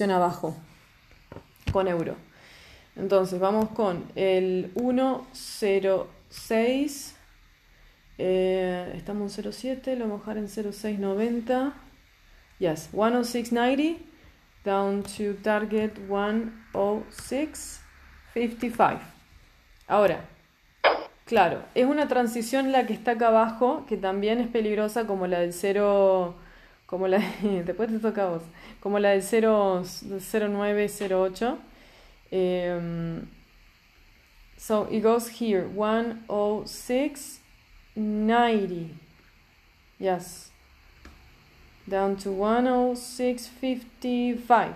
abajo con euro. Entonces vamos con el 106. Eh, estamos en 07, lo vamos a dejar en 0690. Yes, 10690 down to target 10655. Ahora, claro, es una transición la que está acá abajo, que también es peligrosa como la del 0, como la después te toca a vos, como la del 0, 0908. Um, so it goes here 106.90. Yes. Down to 106.55.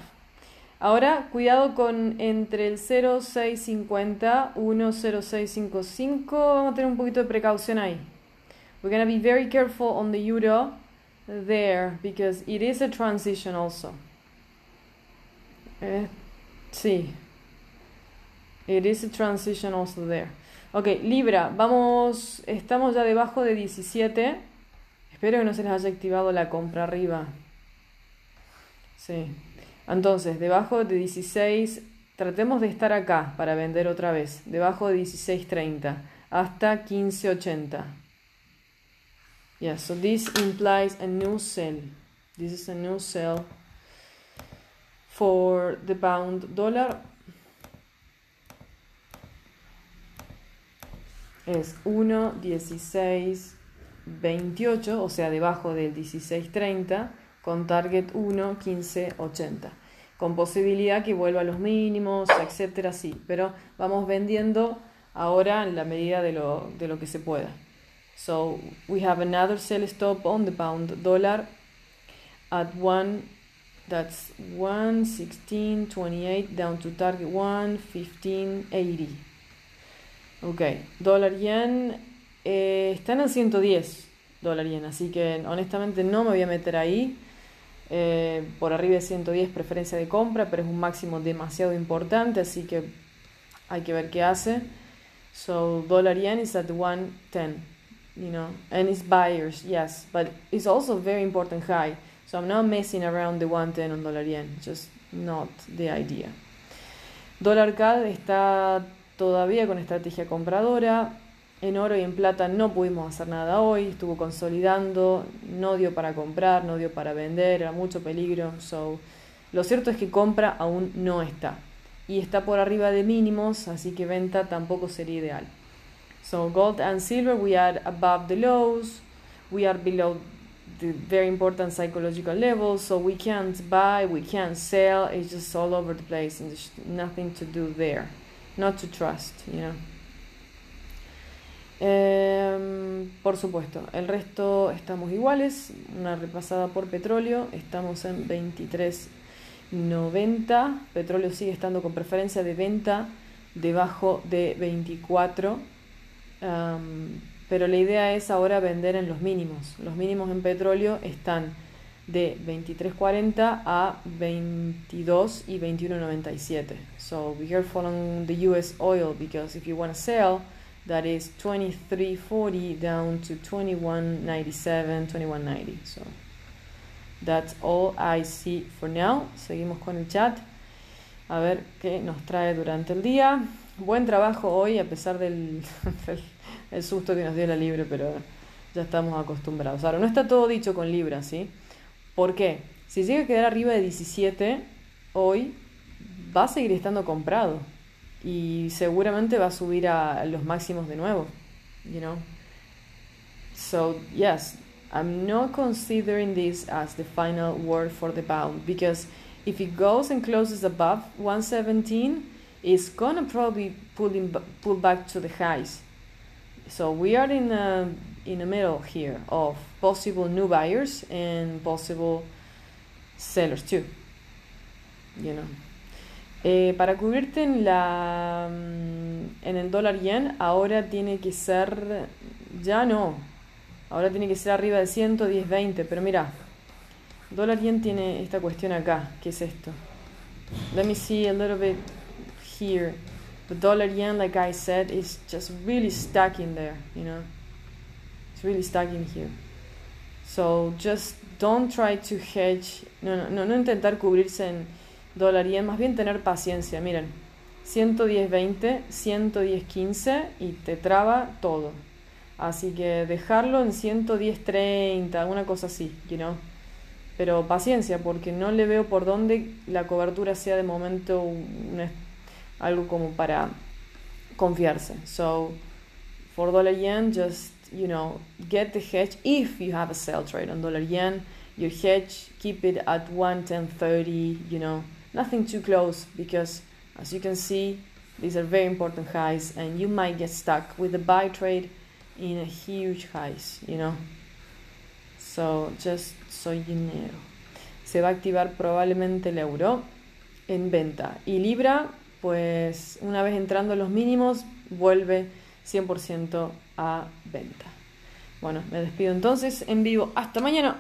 Ahora, cuidado con entre el 0650 10655. Vamos a tener un poquito de precaución ahí. We're going to be very careful on the euro there because it is a transition also. Eh, sí. It is a transition also there. Ok, Libra, vamos, estamos ya debajo de 17. Espero que no se les haya activado la compra arriba. Sí. Entonces, debajo de 16, tratemos de estar acá para vender otra vez. Debajo de 16.30 hasta 15.80. Yeah, so this implies a new sell. This is a new sell for the pound dollar. es 1, 16, 28, o sea, debajo del 16.30, con target 1, 15, 80. Con posibilidad que vuelva a los mínimos, etcétera, sí. Pero vamos vendiendo ahora en la medida de lo, de lo que se pueda. So we have another sell stop on the pound dollar at 1 that's 116.28 down to target 115.80 Ok, dólar yen eh, están en 110 dólar yen, así que honestamente no me voy a meter ahí. Eh, por arriba de 110 preferencia de compra, pero es un máximo demasiado importante, así que hay que ver qué hace. So dollar yen is at 110, you know, and it's buyers, yes, but it's also very important high. So I'm not messing around the 110 on dollar yen, just not the idea. Dólar CAD está todavía con estrategia compradora. En oro y en plata no pudimos hacer nada hoy, estuvo consolidando, no dio para comprar, no dio para vender, era mucho peligro. So, lo cierto es que compra aún no está. Y está por arriba de mínimos, así que venta tampoco sería ideal. So gold and silver, we are above the lows, we are below the very important psychological levels, so we can't buy, we can't sell, it's just all over the place and there's nothing to do there not to trust, you know. Em, por supuesto, el resto estamos iguales. Una repasada por petróleo, estamos en 23.90. Petróleo sigue estando con preferencia de venta debajo de 24. Pero la idea es ahora vender en los mínimos. Los mínimos en petróleo están de 23.40 a 22 y 21.97. So be careful on the US oil because if you want to sell, that is 23.40 down to 21.97, 21.90. So that's all I see for now. Seguimos con el chat. A ver qué nos trae durante el día. Buen trabajo hoy a pesar del, el susto que nos dio la Libre, pero ya estamos acostumbrados. Ahora, no está todo dicho con Libra, ¿sí? ¿Por qué? Si llega a quedar arriba de 17 hoy, va a seguir estando comprado y seguramente va a subir a los máximos de nuevo, you know. So, yes, I'm not considering this as the final word for the pound because if it goes and closes above 117, it's gonna probably pull, in, pull back to the highs. So we are in a in the middle here of possible new buyers and possible sellers too. You know. Eh, para cubrirte en la mm, en el dólar yen ahora tiene que ser ya no ahora tiene que ser arriba de 110 20 pero mira dólar yen tiene esta cuestión acá ¿qué es esto? let me see a little bit here the dollar yen like I said is just really stuck in there you know really stuck in here. So just don't try to hedge, no, no, no, intentar cubrirse en dólar yen, más bien tener paciencia, miren, 110.20, 110.15 y te traba todo. Así que dejarlo en 110.30, una cosa así, you know. Pero paciencia, porque no le veo por dónde la cobertura sea de momento algo como para confiarse. So, for dollar yen, just, you know, get the hedge if you have a sell trade on dollar yen. Your hedge, keep it at 110.30, you know, nothing too close because as you can see, these are very important highs and you might get stuck with the buy trade in a huge highs, you know. So just so you know. Se va a activar probablemente el euro en venta. Y Libra, pues una vez entrando en los mínimos, vuelve 100% a venta. Bueno, me despido entonces en vivo. Hasta mañana.